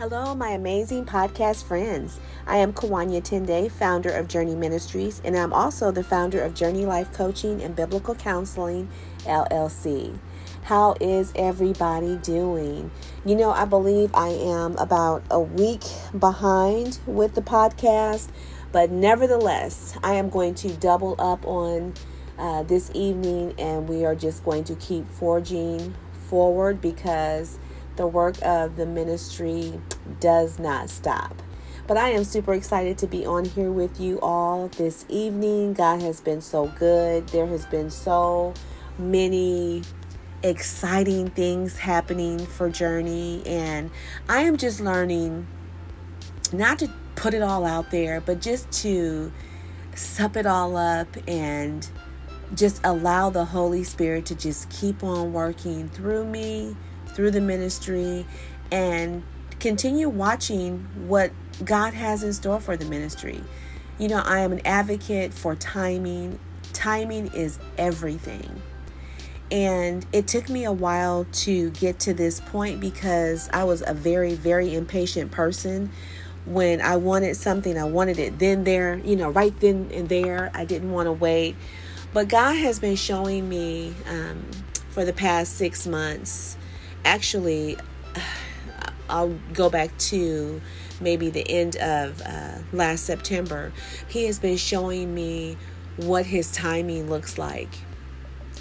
Hello, my amazing podcast friends. I am Kawanya Tende, founder of Journey Ministries, and I'm also the founder of Journey Life Coaching and Biblical Counseling, LLC. How is everybody doing? You know, I believe I am about a week behind with the podcast, but nevertheless, I am going to double up on uh, this evening and we are just going to keep forging forward because the work of the ministry does not stop. But I am super excited to be on here with you all this evening. God has been so good. There has been so many exciting things happening for Journey and I am just learning not to put it all out there, but just to sup it all up and just allow the Holy Spirit to just keep on working through me through the ministry and continue watching what God has in store for the ministry. You know, I am an advocate for timing. Timing is everything. And it took me a while to get to this point because I was a very, very impatient person. When I wanted something, I wanted it then, there, you know, right then and there. I didn't want to wait. But God has been showing me um, for the past six months actually, I'll go back to maybe the end of uh, last September. He has been showing me what his timing looks like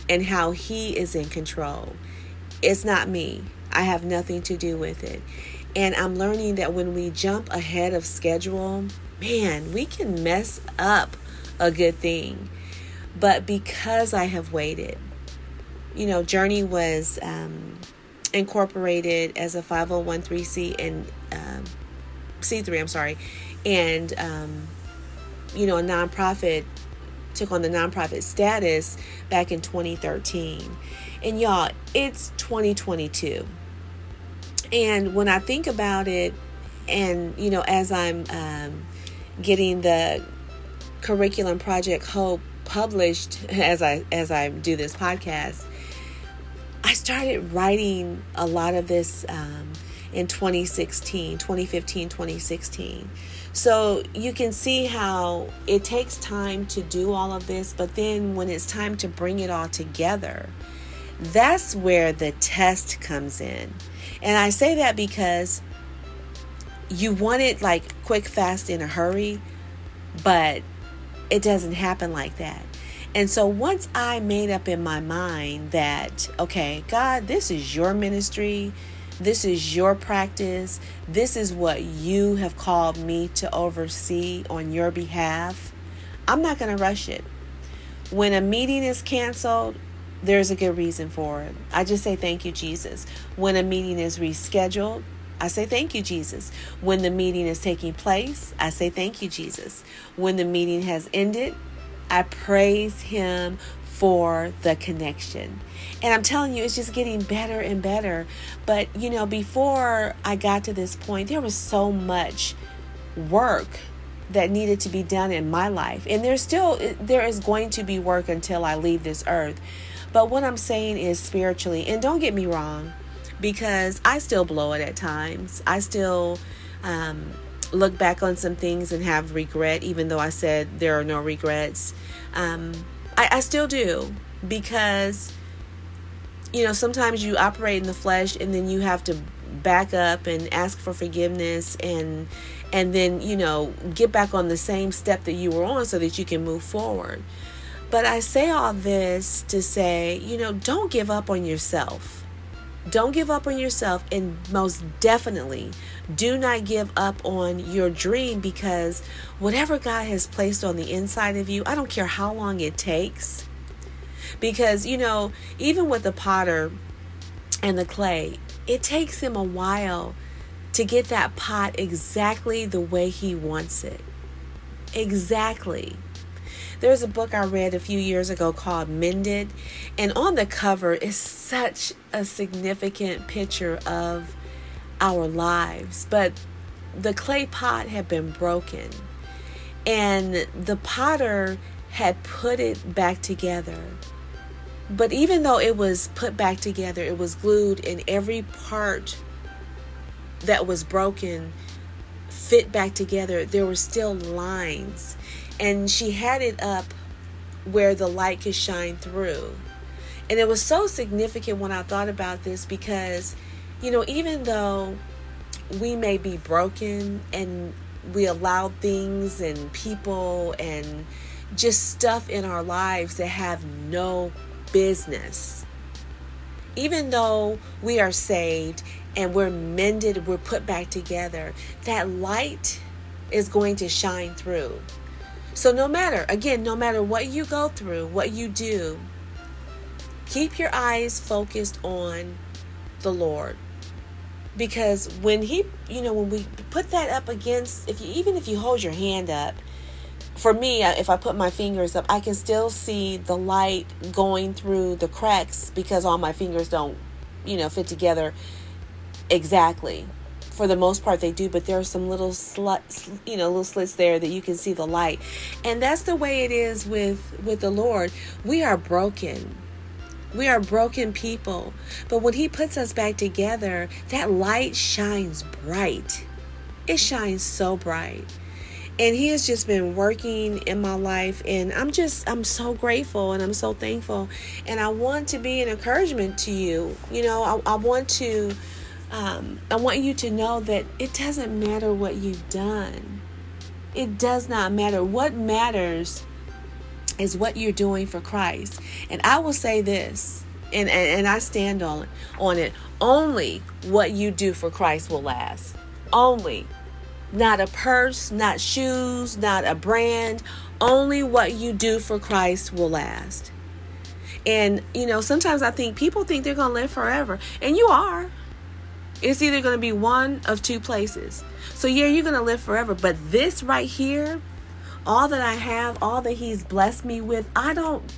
and how he is in control. It's not me, I have nothing to do with it. And I'm learning that when we jump ahead of schedule, man, we can mess up a good thing. But because I have waited, you know, Journey was um, incorporated as a 501c and um, C3, I'm sorry, and um, you know, a nonprofit took on the nonprofit status back in 2013. And y'all, it's 2022. And when I think about it, and you know, as I'm um, getting the curriculum project Hope published as I as I do this podcast, I started writing a lot of this um, in 2016, 2015, 2016. So you can see how it takes time to do all of this, but then when it's time to bring it all together, that's where the test comes in. And I say that because you want it like quick, fast, in a hurry, but it doesn't happen like that. And so once I made up in my mind that, okay, God, this is your ministry, this is your practice, this is what you have called me to oversee on your behalf, I'm not going to rush it. When a meeting is canceled, there's a good reason for it. I just say thank you, Jesus. When a meeting is rescheduled, I say thank you, Jesus. When the meeting is taking place, I say thank you, Jesus. When the meeting has ended, I praise Him for the connection. And I'm telling you, it's just getting better and better. But, you know, before I got to this point, there was so much work that needed to be done in my life. And there's still, there is going to be work until I leave this earth. But what I'm saying is spiritually, and don't get me wrong, because I still blow it at times. I still, um, look back on some things and have regret, even though I said there are no regrets. Um, I, I still do because, you know, sometimes you operate in the flesh and then you have to back up and ask for forgiveness and and then you know get back on the same step that you were on so that you can move forward but i say all this to say you know don't give up on yourself don't give up on yourself, and most definitely do not give up on your dream because whatever God has placed on the inside of you, I don't care how long it takes. Because, you know, even with the potter and the clay, it takes him a while to get that pot exactly the way he wants it. Exactly. There's a book I read a few years ago called Mended, and on the cover is such a significant picture of our lives. But the clay pot had been broken, and the potter had put it back together. But even though it was put back together, it was glued, and every part that was broken fit back together, there were still lines. And she had it up where the light could shine through. And it was so significant when I thought about this because, you know, even though we may be broken and we allow things and people and just stuff in our lives that have no business. Even though we are saved and we're mended, we're put back together, that light is going to shine through. So, no matter, again, no matter what you go through, what you do, keep your eyes focused on the Lord. Because when He, you know, when we put that up against, if you, even if you hold your hand up, for me, if I put my fingers up, I can still see the light going through the cracks because all my fingers don't, you know, fit together exactly. For the most part, they do, but there are some little sluts, you know, little slits there that you can see the light, and that's the way it is with with the Lord. We are broken. We are broken people, but when He puts us back together, that light shines bright. It shines so bright and he has just been working in my life and i'm just i'm so grateful and i'm so thankful and i want to be an encouragement to you you know i, I want to um, i want you to know that it doesn't matter what you've done it does not matter what matters is what you're doing for christ and i will say this and, and, and i stand on, on it only what you do for christ will last only not a purse, not shoes, not a brand. Only what you do for Christ will last. And, you know, sometimes I think people think they're going to live forever. And you are. It's either going to be one of two places. So, yeah, you're going to live forever. But this right here, all that I have, all that He's blessed me with, I don't.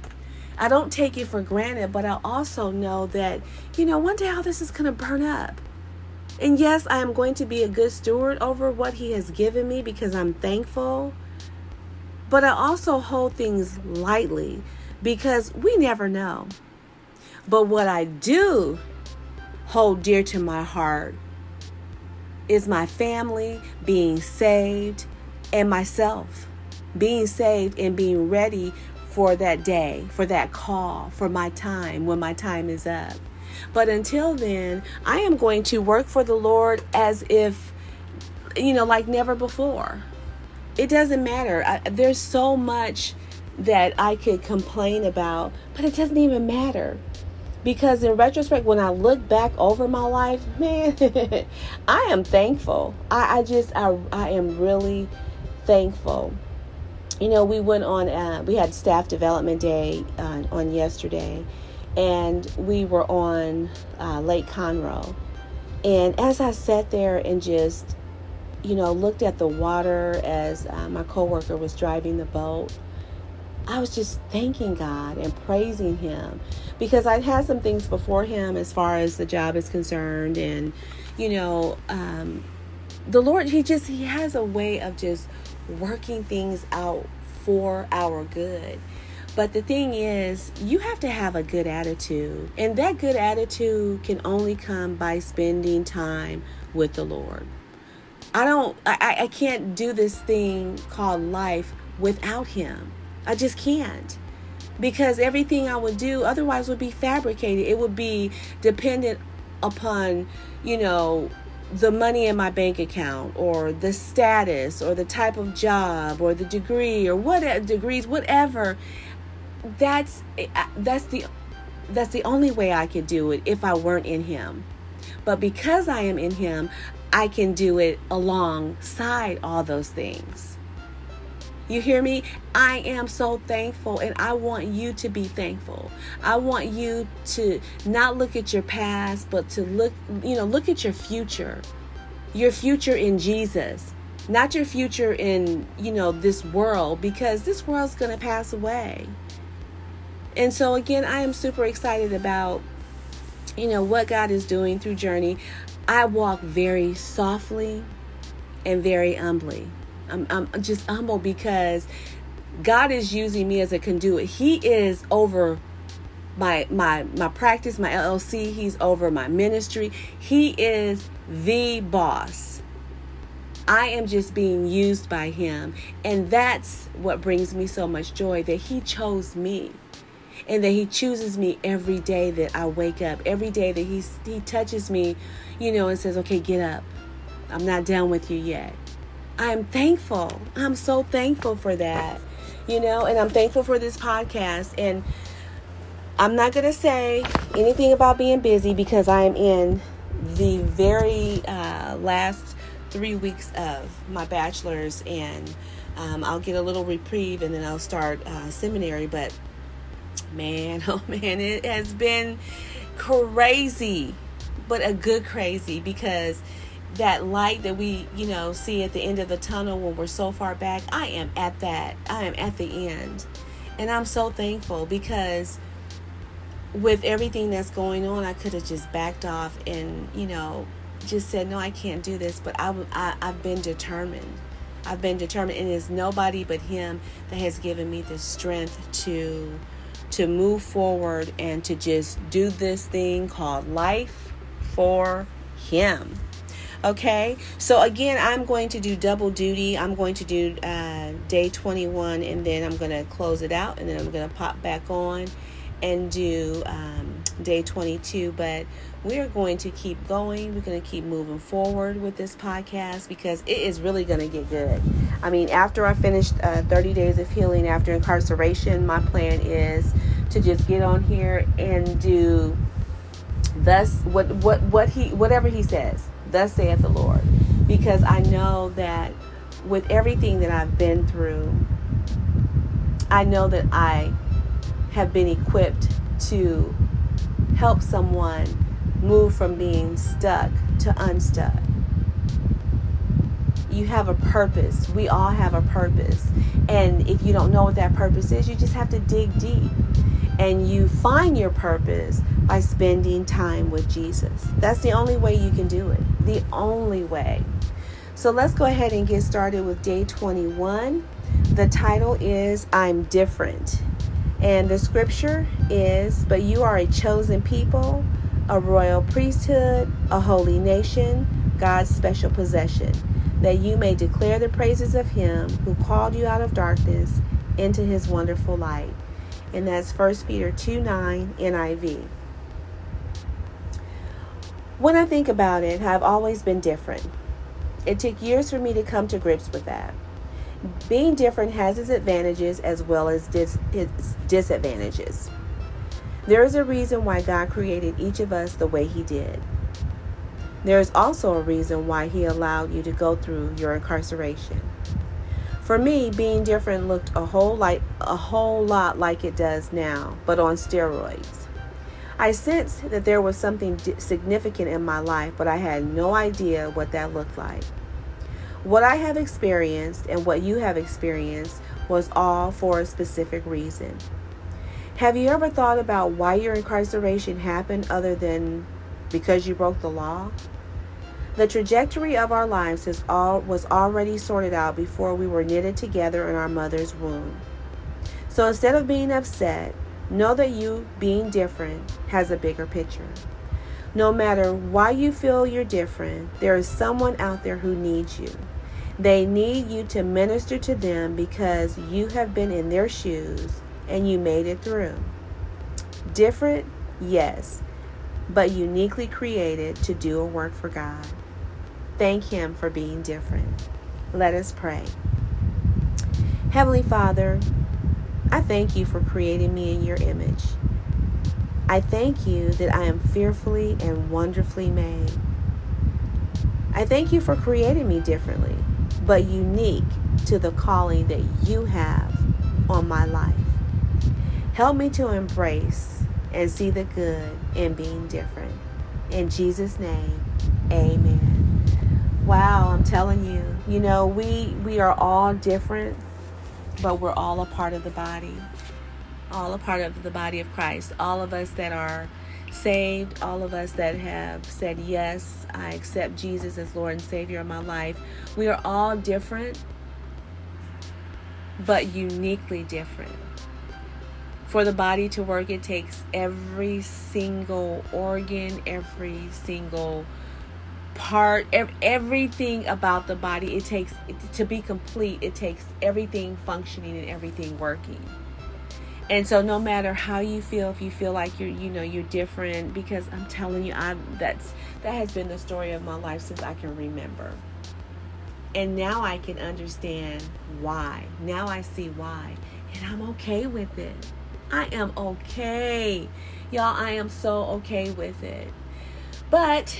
I don't take it for granted, but I also know that, you know, one day all this is going to burn up. And yes, I am going to be a good steward over what He has given me because I'm thankful. But I also hold things lightly because we never know. But what I do hold dear to my heart is my family being saved and myself being saved and being ready for that day, for that call, for my time when my time is up. But until then, I am going to work for the Lord as if, you know, like never before. It doesn't matter. I, there's so much that I could complain about, but it doesn't even matter. Because in retrospect, when I look back over my life, man, I am thankful. I, I just, I, I am really thankful you know, we went on, uh, we had staff development day uh, on yesterday, and we were on uh, Lake Conroe. And as I sat there and just, you know, looked at the water as uh, my coworker was driving the boat, I was just thanking God and praising Him because I'd had some things before Him as far as the job is concerned, and you know, um, the Lord, He just He has a way of just working things out for our good. But the thing is, you have to have a good attitude. And that good attitude can only come by spending time with the Lord. I don't, I, I can't do this thing called life without Him. I just can't. Because everything I would do otherwise would be fabricated. It would be dependent upon, you know, the money in my bank account or the status or the type of job or the degree or what degrees whatever that's that's the that's the only way I could do it if I weren't in him. But because I am in him, I can do it alongside all those things. You hear me? I am so thankful and I want you to be thankful. I want you to not look at your past, but to look, you know, look at your future. Your future in Jesus. Not your future in, you know, this world because this world's going to pass away. And so again, I am super excited about you know what God is doing through Journey. I walk very softly and very humbly. I'm, I'm just humble because God is using me as a conduit. He is over my my my practice, my LLC, he's over my ministry. He is the boss. I am just being used by him, and that's what brings me so much joy that he chose me. And that he chooses me every day that I wake up, every day that he he touches me, you know, and says, "Okay, get up. I'm not done with you yet." I'm thankful. I'm so thankful for that. You know, and I'm thankful for this podcast and I'm not going to say anything about being busy because I am in the very uh, last three weeks of my bachelor's, and um, I'll get a little reprieve and then I'll start uh, seminary. But man, oh man, it has been crazy, but a good crazy because that light that we, you know, see at the end of the tunnel when we're so far back, I am at that. I am at the end. And I'm so thankful because with everything that's going on, I could have just backed off and, you know, just said, no, I can't do this. But I, I, I've been determined. I've been determined. And it's nobody but Him that has given me the strength to to move forward and to just do this thing called life for Him. Okay, so again, I'm going to do double duty. I'm going to do uh, day 21 and then I'm going to close it out and then I'm going to pop back on and do um, day 22. But we're going to keep going. We're going to keep moving forward with this podcast because it is really going to get good. I mean, after I finished uh, 30 days of healing after incarceration, my plan is to just get on here and do thus what what what he whatever he says thus saith the lord because i know that with everything that i've been through i know that i have been equipped to help someone move from being stuck to unstuck. You have a purpose. We all have a purpose. And if you don't know what that purpose is, you just have to dig deep. And you find your purpose by spending time with Jesus. That's the only way you can do it. The only way. So let's go ahead and get started with day 21. The title is I'm Different. And the scripture is But you are a chosen people, a royal priesthood, a holy nation, God's special possession, that you may declare the praises of him who called you out of darkness into his wonderful light. And that's 1 Peter 2 9 NIV. When I think about it, I've always been different. It took years for me to come to grips with that. Being different has its advantages as well as dis- its disadvantages. There is a reason why God created each of us the way He did. There is also a reason why He allowed you to go through your incarceration. For me, being different looked a whole like a whole lot like it does now, but on steroids. I sensed that there was something significant in my life, but I had no idea what that looked like. What I have experienced and what you have experienced was all for a specific reason. Have you ever thought about why your incarceration happened other than because you broke the law? The trajectory of our lives is all, was already sorted out before we were knitted together in our mother's womb. So instead of being upset, know that you, being different, has a bigger picture. No matter why you feel you're different, there is someone out there who needs you. They need you to minister to them because you have been in their shoes and you made it through. Different, yes, but uniquely created to do a work for God. Thank Him for being different. Let us pray. Heavenly Father, I thank you for creating me in your image. I thank you that I am fearfully and wonderfully made. I thank you for creating me differently but unique to the calling that you have on my life. Help me to embrace and see the good in being different. In Jesus' name, amen. Wow, I'm telling you, you know, we we are all different, but we're all a part of the body. All a part of the body of Christ. All of us that are saved, all of us that have said, Yes, I accept Jesus as Lord and Savior of my life, we are all different, but uniquely different. For the body to work, it takes every single organ, every single part everything about the body it takes to be complete it takes everything functioning and everything working. And so no matter how you feel if you feel like you're you know you're different because i'm telling you i that's that has been the story of my life since i can remember. And now i can understand why. Now i see why. And i'm okay with it. I am okay. Y'all i am so okay with it. But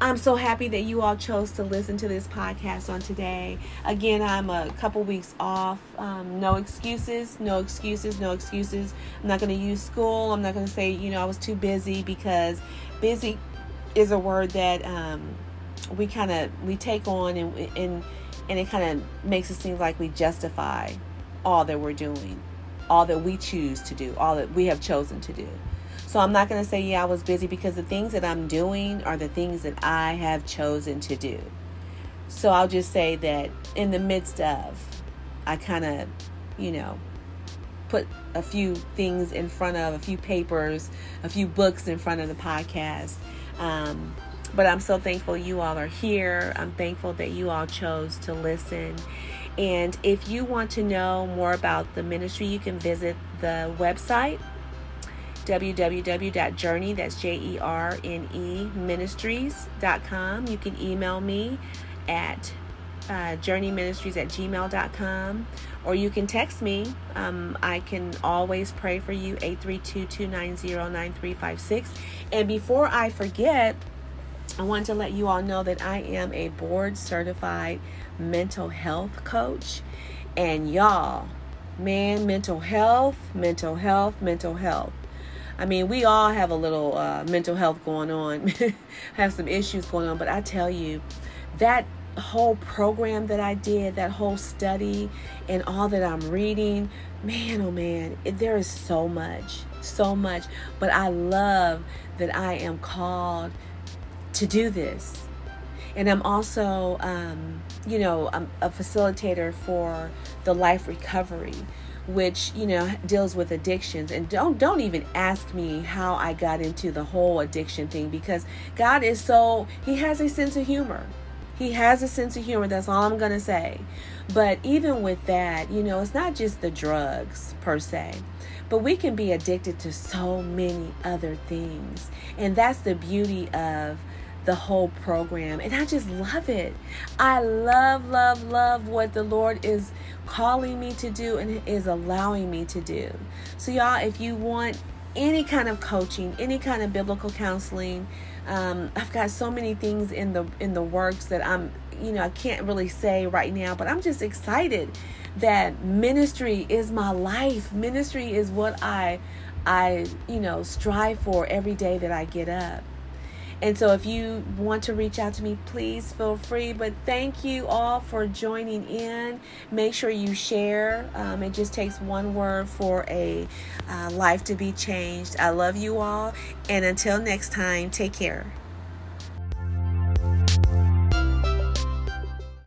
I'm so happy that you all chose to listen to this podcast on today. Again, I'm a couple weeks off. Um, no excuses, no excuses, no excuses. I'm not going to use school. I'm not going to say, you know, I was too busy because busy is a word that um, we kind of we take on and and and it kind of makes it seem like we justify all that we're doing, all that we choose to do, all that we have chosen to do. So I'm not going to say, yeah, I was busy because the things that I'm doing are the things that I have chosen to do. So I'll just say that in the midst of, I kind of, you know, put a few things in front of, a few papers, a few books in front of the podcast. Um, but I'm so thankful you all are here. I'm thankful that you all chose to listen. And if you want to know more about the ministry, you can visit the website www.journey, that's J-E-R-N-E, ministries.com. You can email me at uh, journeyministries at gmail.com or you can text me. Um, I can always pray for you, 832-290-9356. And before I forget, I want to let you all know that I am a board certified mental health coach. And y'all, man, mental health, mental health, mental health. I mean, we all have a little uh, mental health going on, have some issues going on, but I tell you, that whole program that I did, that whole study, and all that I'm reading, man, oh man, it, there is so much, so much. But I love that I am called to do this. And I'm also, um, you know, I'm a facilitator for the life recovery which you know deals with addictions and don't don't even ask me how I got into the whole addiction thing because God is so he has a sense of humor. He has a sense of humor, that's all I'm going to say. But even with that, you know, it's not just the drugs per se. But we can be addicted to so many other things. And that's the beauty of the whole program. And I just love it. I love, love, love what the Lord is calling me to do and is allowing me to do. So, y'all, if you want any kind of coaching, any kind of biblical counseling, um, I've got so many things in the in the works that I'm, you know, I can't really say right now, but I'm just excited that ministry is my life. Ministry is what I I, you know, strive for every day that I get up. And so, if you want to reach out to me, please feel free. But thank you all for joining in. Make sure you share. Um, it just takes one word for a uh, life to be changed. I love you all. And until next time, take care.